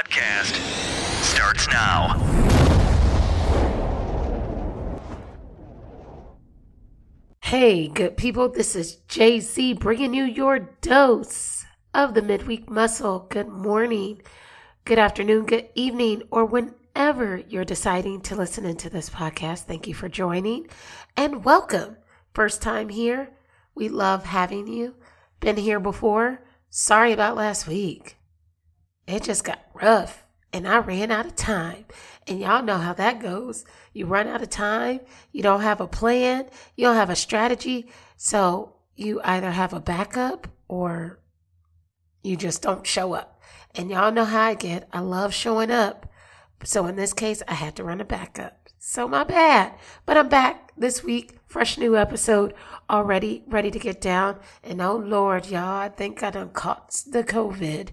Podcast starts now. Hey, good people, this is JZ bringing you your dose of the midweek muscle. Good morning, good afternoon, good evening, or whenever you're deciding to listen into this podcast. Thank you for joining and welcome. First time here, we love having you. Been here before. Sorry about last week. It just got rough and I ran out of time. And y'all know how that goes. You run out of time, you don't have a plan, you don't have a strategy. So you either have a backup or you just don't show up. And y'all know how I get. I love showing up. So in this case, I had to run a backup. So my bad. But I'm back this week. Fresh new episode already ready to get down. And oh Lord, y'all, I think I done caught the COVID.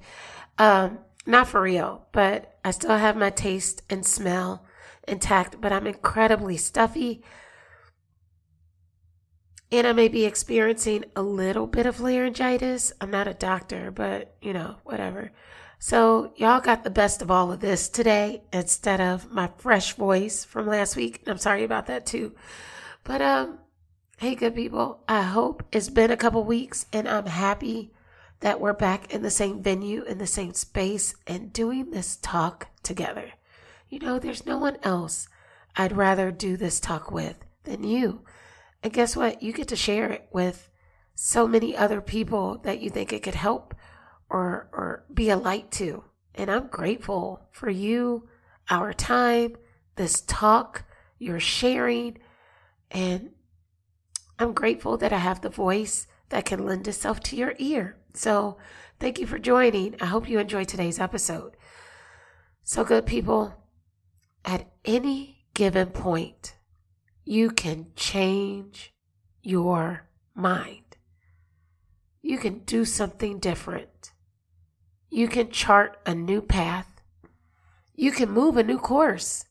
Um, not for real, but I still have my taste and smell intact, but I'm incredibly stuffy. And I may be experiencing a little bit of laryngitis. I'm not a doctor, but you know, whatever. So, y'all got the best of all of this today instead of my fresh voice from last week. I'm sorry about that too. But, um, hey, good people, I hope it's been a couple weeks and I'm happy that we're back in the same venue, in the same space, and doing this talk together. You know, there's no one else I'd rather do this talk with than you. And guess what? You get to share it with so many other people that you think it could help or, or be a light to. And I'm grateful for you, our time, this talk, your sharing. And I'm grateful that I have the voice that can lend itself to your ear. So, thank you for joining. I hope you enjoyed today's episode. So, good people, at any given point, you can change your mind. You can do something different. You can chart a new path. You can move a new course.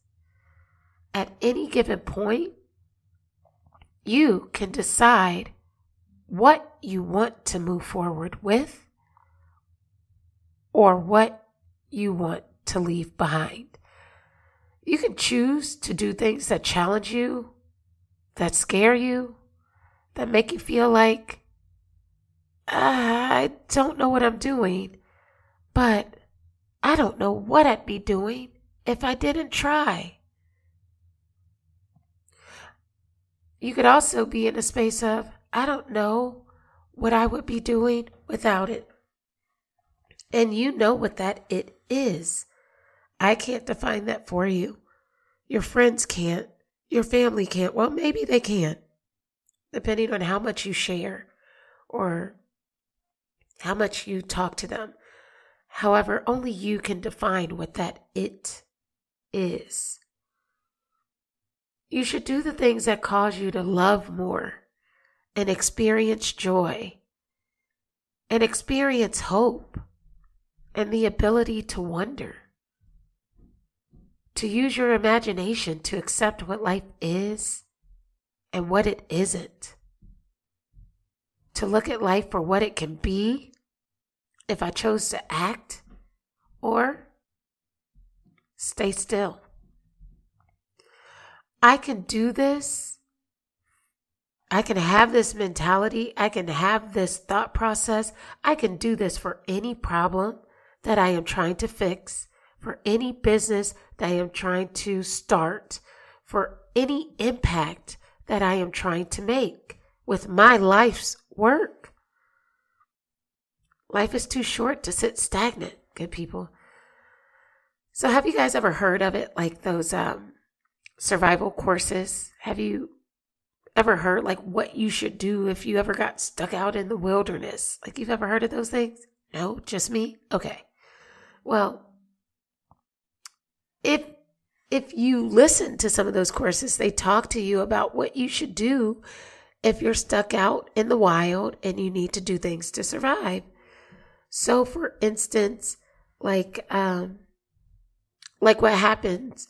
At any given point, you can decide what you want to move forward with or what you want to leave behind. You can choose to do things that challenge you, that scare you, that make you feel like, ah, I don't know what I'm doing, but I don't know what I'd be doing if I didn't try. You could also be in a space of, I don't know what I would be doing without it. And you know what that it is. I can't define that for you. Your friends can't. Your family can't. Well, maybe they can, depending on how much you share or how much you talk to them. However, only you can define what that it is. You should do the things that cause you to love more and experience joy and experience hope and the ability to wonder. To use your imagination to accept what life is and what it isn't. To look at life for what it can be if I chose to act or stay still. I can do this I can have this mentality. I can have this thought process. I can do this for any problem that I am trying to fix, for any business that I am trying to start, for any impact that I am trying to make with my life's work. Life is too short to sit stagnant, good people. So, have you guys ever heard of it like those um, survival courses? Have you ever heard like what you should do if you ever got stuck out in the wilderness? Like you've ever heard of those things? No, just me? Okay. Well, if if you listen to some of those courses, they talk to you about what you should do if you're stuck out in the wild and you need to do things to survive. So for instance, like um like what happens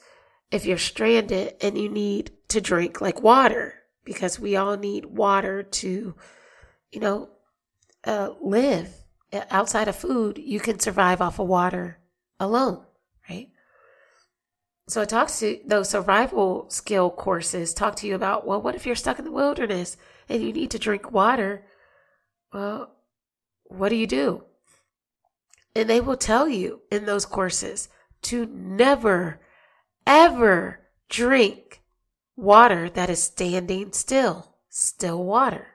if you're stranded and you need to drink like water because we all need water to, you know, uh, live outside of food, you can survive off of water alone, right? So it talks to those survival skill courses talk to you about, well, what if you're stuck in the wilderness and you need to drink water? Well, what do you do? And they will tell you in those courses to never, ever drink water that is standing still, still water.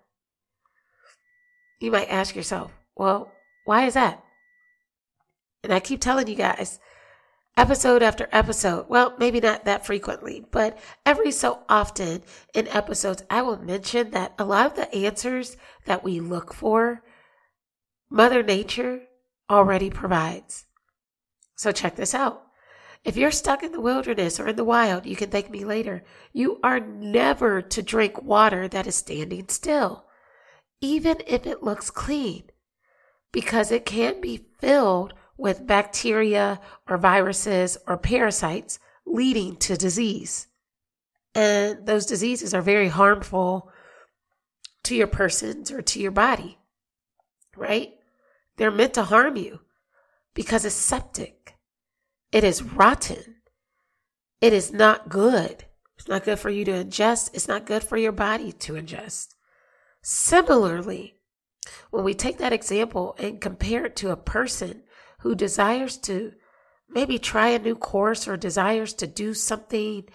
You might ask yourself, well, why is that? And I keep telling you guys, episode after episode, well, maybe not that frequently, but every so often in episodes, I will mention that a lot of the answers that we look for, Mother Nature already provides. So check this out. If you're stuck in the wilderness or in the wild, you can thank me later. You are never to drink water that is standing still, even if it looks clean, because it can be filled with bacteria or viruses or parasites leading to disease. And those diseases are very harmful to your persons or to your body, right? They're meant to harm you because it's septic. It is rotten. It is not good. It's not good for you to ingest. It's not good for your body to ingest. Similarly, when we take that example and compare it to a person who desires to maybe try a new course or desires to do something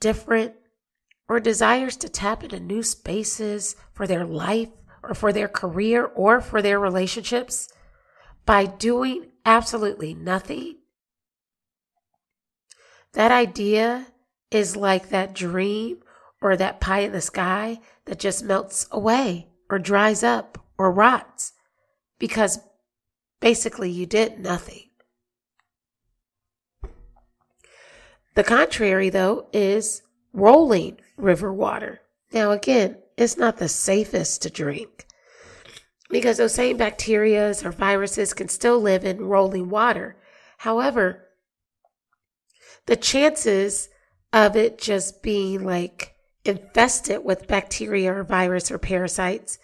different or desires to tap into new spaces for their life or for their career or for their relationships by doing absolutely nothing, that idea is like that dream or that pie in the sky that just melts away or dries up or rots because basically you did nothing. The contrary, though, is rolling river water. Now, again, it's not the safest to drink because those same bacteria or viruses can still live in rolling water. However, the chances of it just being like infested with bacteria or virus or parasites,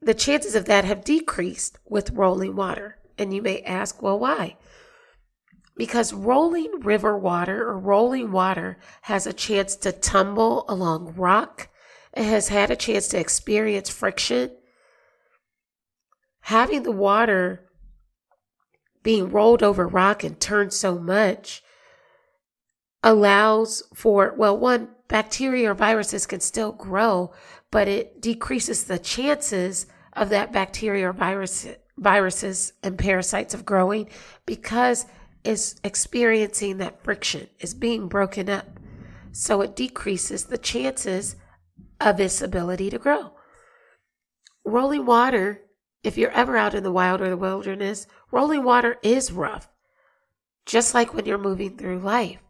the chances of that have decreased with rolling water. And you may ask, well, why? Because rolling river water or rolling water has a chance to tumble along rock. It has had a chance to experience friction having the water being rolled over rock and turned so much allows for, well, one, bacteria or viruses can still grow, but it decreases the chances of that bacteria or virus, viruses and parasites of growing because it's experiencing that friction, is being broken up. So it decreases the chances of its ability to grow. Rolling water if you're ever out in the wild or the wilderness, rolling water is rough, just like when you're moving through life.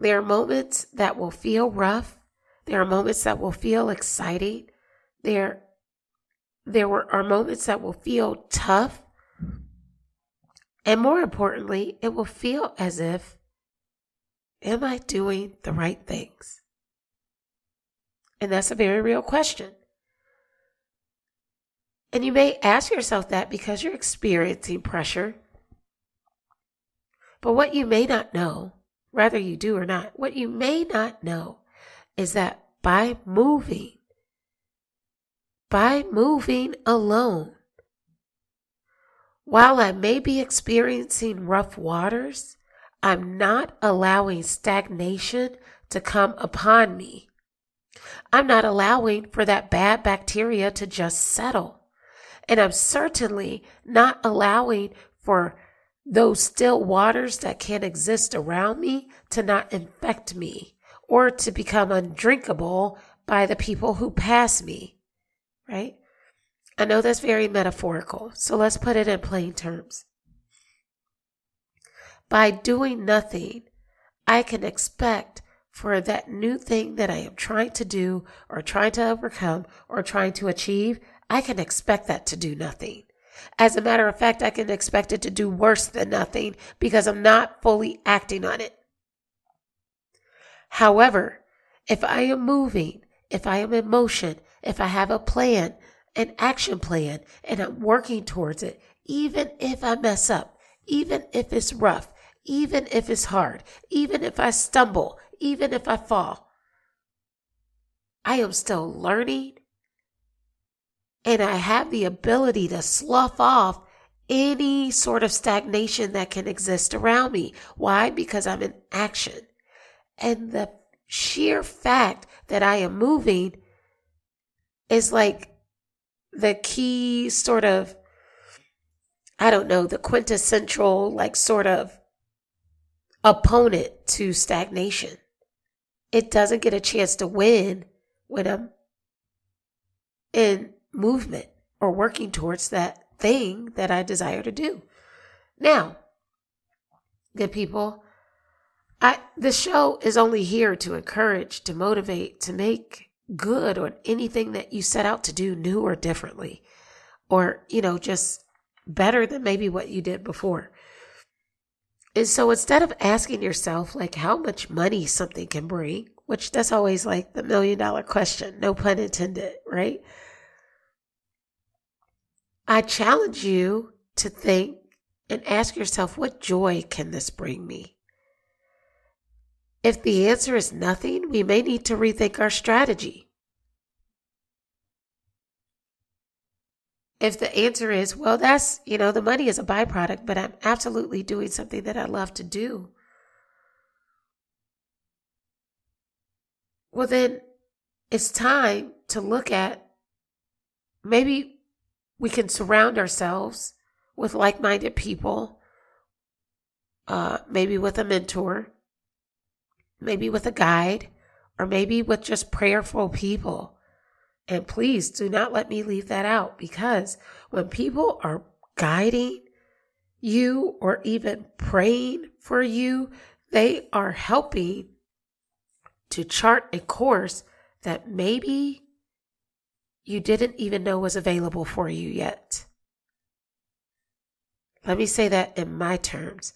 There are moments that will feel rough. There are moments that will feel exciting. There, there are moments that will feel tough. And more importantly, it will feel as if, am I doing the right things? And that's a very real question. And you may ask yourself that because you're experiencing pressure. But what you may not know, whether you do or not, what you may not know is that by moving, by moving alone, while I may be experiencing rough waters, I'm not allowing stagnation to come upon me. I'm not allowing for that bad bacteria to just settle. And I'm certainly not allowing for those still waters that can exist around me to not infect me or to become undrinkable by the people who pass me, right? I know that's very metaphorical, so let's put it in plain terms. By doing nothing, I can expect for that new thing that I am trying to do or trying to overcome or trying to achieve, I can expect that to do nothing. As a matter of fact, I can expect it to do worse than nothing because I'm not fully acting on it. However, if I am moving, if I am in motion, if I have a plan, an action plan and I'm working towards it, even if I mess up, even if it's rough, even if it's hard, even if I stumble, even if I fall. I am still learning and I have the ability to slough off any sort of stagnation that can exist around me. Why? Because I'm in action. And the sheer fact that I am moving is like the key sort of, I don't know, the quintessential, like, sort of opponent to stagnation. It doesn't get a chance to win when I'm in movement or working towards that thing that I desire to do. Now, good people, I the show is only here to encourage, to motivate, to make good on anything that you set out to do new or differently or, you know, just better than maybe what you did before. And so instead of asking yourself like how much money something can bring, which that's always like the million dollar question, no pun intended, right? I challenge you to think and ask yourself, what joy can this bring me? If the answer is nothing, we may need to rethink our strategy. If the answer is, well, that's, you know, the money is a byproduct, but I'm absolutely doing something that I love to do. Well, then it's time to look at maybe we can surround ourselves with like minded people, uh, maybe with a mentor, maybe with a guide, or maybe with just prayerful people. And please do not let me leave that out because when people are guiding you or even praying for you, they are helping to chart a course that maybe you didn't even know was available for you yet. Let me say that in my terms.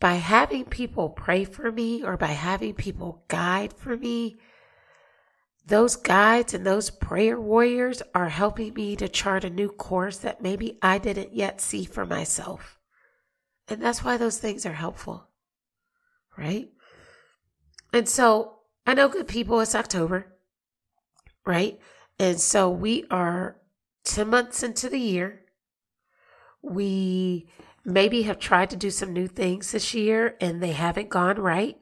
By having people pray for me or by having people guide for me, those guides and those prayer warriors are helping me to chart a new course that maybe I didn't yet see for myself. And that's why those things are helpful, right? And so I know good people, it's October, right? And so we are 10 months into the year. We maybe have tried to do some new things this year and they haven't gone right.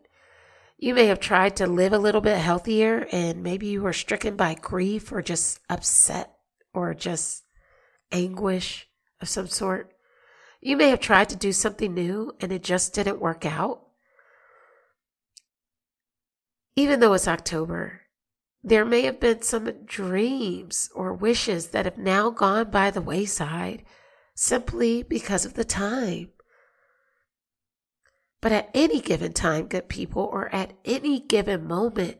You may have tried to live a little bit healthier and maybe you were stricken by grief or just upset or just anguish of some sort. You may have tried to do something new and it just didn't work out. Even though it's October, there may have been some dreams or wishes that have now gone by the wayside simply because of the time. But at any given time, good people, or at any given moment,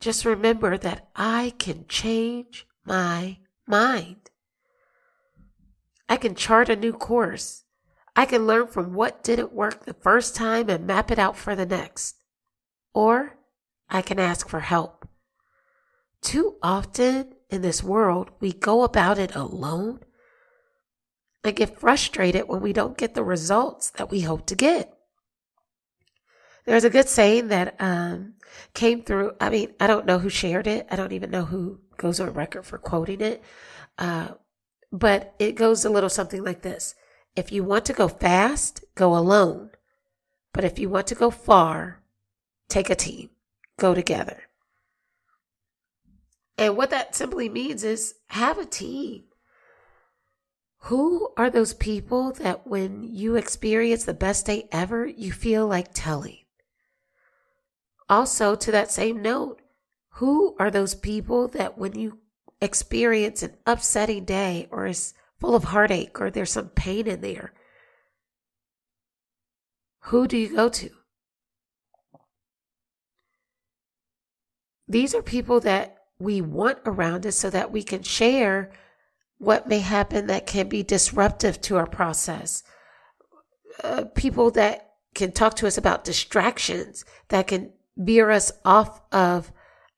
just remember that I can change my mind. I can chart a new course. I can learn from what didn't work the first time and map it out for the next. Or I can ask for help. Too often in this world, we go about it alone and get frustrated when we don't get the results that we hope to get. There's a good saying that um, came through. I mean, I don't know who shared it. I don't even know who goes on record for quoting it. Uh, but it goes a little something like this If you want to go fast, go alone. But if you want to go far, take a team, go together. And what that simply means is have a team. Who are those people that when you experience the best day ever, you feel like telling? Also, to that same note, who are those people that when you experience an upsetting day or is full of heartache or there's some pain in there, who do you go to? These are people that we want around us so that we can share what may happen that can be disruptive to our process. Uh, people that can talk to us about distractions that can veer us off of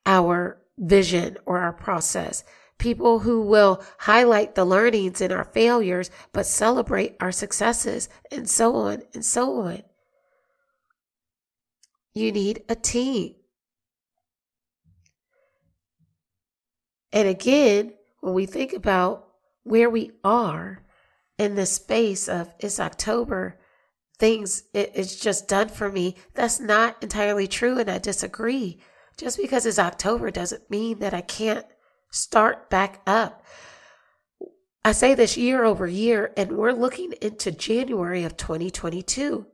our vision or our process. people who will highlight the learnings in our failures, but celebrate our successes, and so on and so on. You need a team. And again, when we think about where we are in the space of it's October, things, it, it's just done for me, that's not entirely true. And I disagree. Just because it's October doesn't mean that I can't start back up. I say this year over year, and we're looking into January of 2022.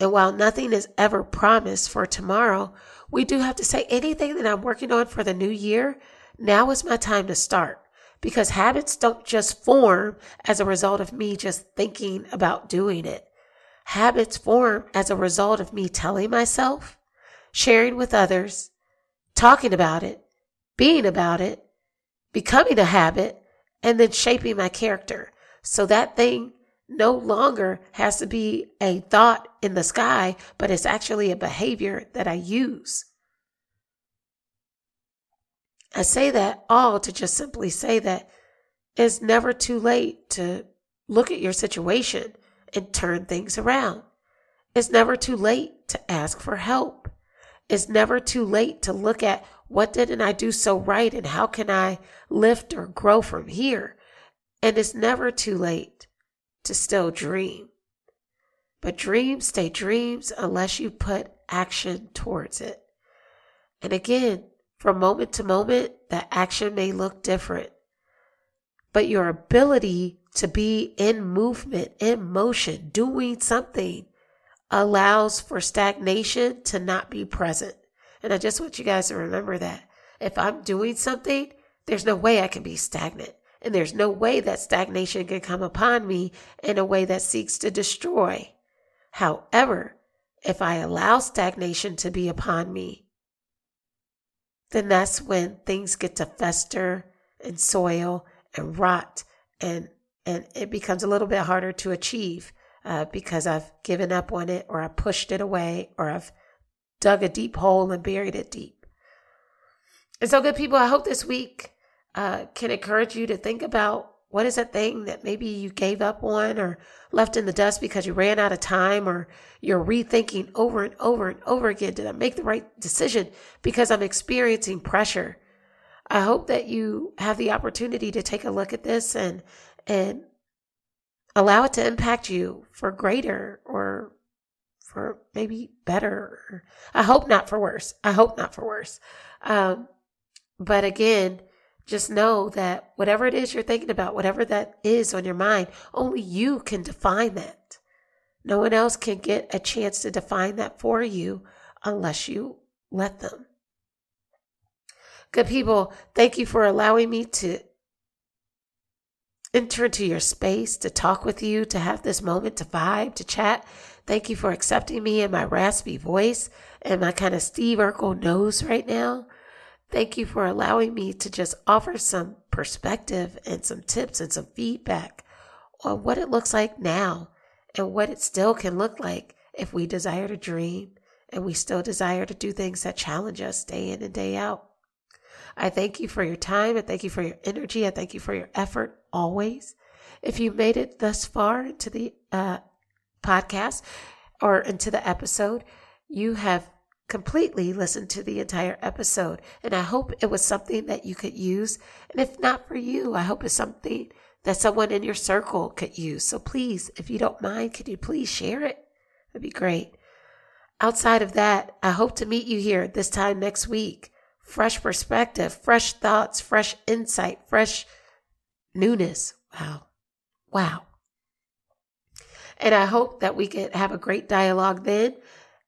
And while nothing is ever promised for tomorrow, we do have to say anything that I'm working on for the new year, now is my time to start. Because habits don't just form as a result of me just thinking about doing it. Habits form as a result of me telling myself, sharing with others, talking about it, being about it, becoming a habit, and then shaping my character. So that thing no longer has to be a thought in the sky, but it's actually a behavior that I use. I say that all to just simply say that it's never too late to look at your situation and turn things around. It's never too late to ask for help. It's never too late to look at what didn't I do so right and how can I lift or grow from here? And it's never too late to still dream. But dreams stay dreams unless you put action towards it. And again, from moment to moment, that action may look different. But your ability to be in movement, in motion, doing something allows for stagnation to not be present. And I just want you guys to remember that. If I'm doing something, there's no way I can be stagnant. And there's no way that stagnation can come upon me in a way that seeks to destroy. However, if I allow stagnation to be upon me, then that's when things get to fester and soil and rot and and it becomes a little bit harder to achieve uh, because I've given up on it or I pushed it away or I've dug a deep hole and buried it deep. And so, good people, I hope this week uh, can encourage you to think about what is that thing that maybe you gave up on or left in the dust because you ran out of time or you're rethinking over and over and over again did I make the right decision because I'm experiencing pressure? I hope that you have the opportunity to take a look at this and and allow it to impact you for greater or for maybe better. I hope not for worse. I hope not for worse. Um, but again, just know that whatever it is you're thinking about, whatever that is on your mind, only you can define that. No one else can get a chance to define that for you unless you let them. Good people, thank you for allowing me to enter into your space, to talk with you, to have this moment to vibe, to chat. Thank you for accepting me and my raspy voice and my kind of Steve Urkel nose right now. Thank you for allowing me to just offer some perspective and some tips and some feedback on what it looks like now and what it still can look like if we desire to dream and we still desire to do things that challenge us day in and day out. I thank you for your time. I thank you for your energy. I thank you for your effort always. If you made it thus far into the uh, podcast or into the episode, you have completely listen to the entire episode. And I hope it was something that you could use. And if not for you, I hope it's something that someone in your circle could use. So please, if you don't mind, could you please share it? That'd be great. Outside of that, I hope to meet you here this time next week fresh perspective, fresh thoughts, fresh insight, fresh newness. Wow. Wow. And I hope that we can have a great dialogue then.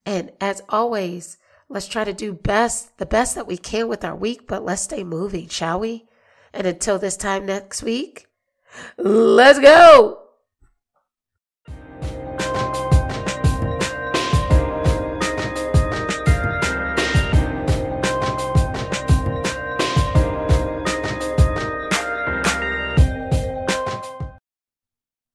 And as always, let's try to do best, the best that we can with our week, but let's stay moving, shall we? And until this time next week, let's go.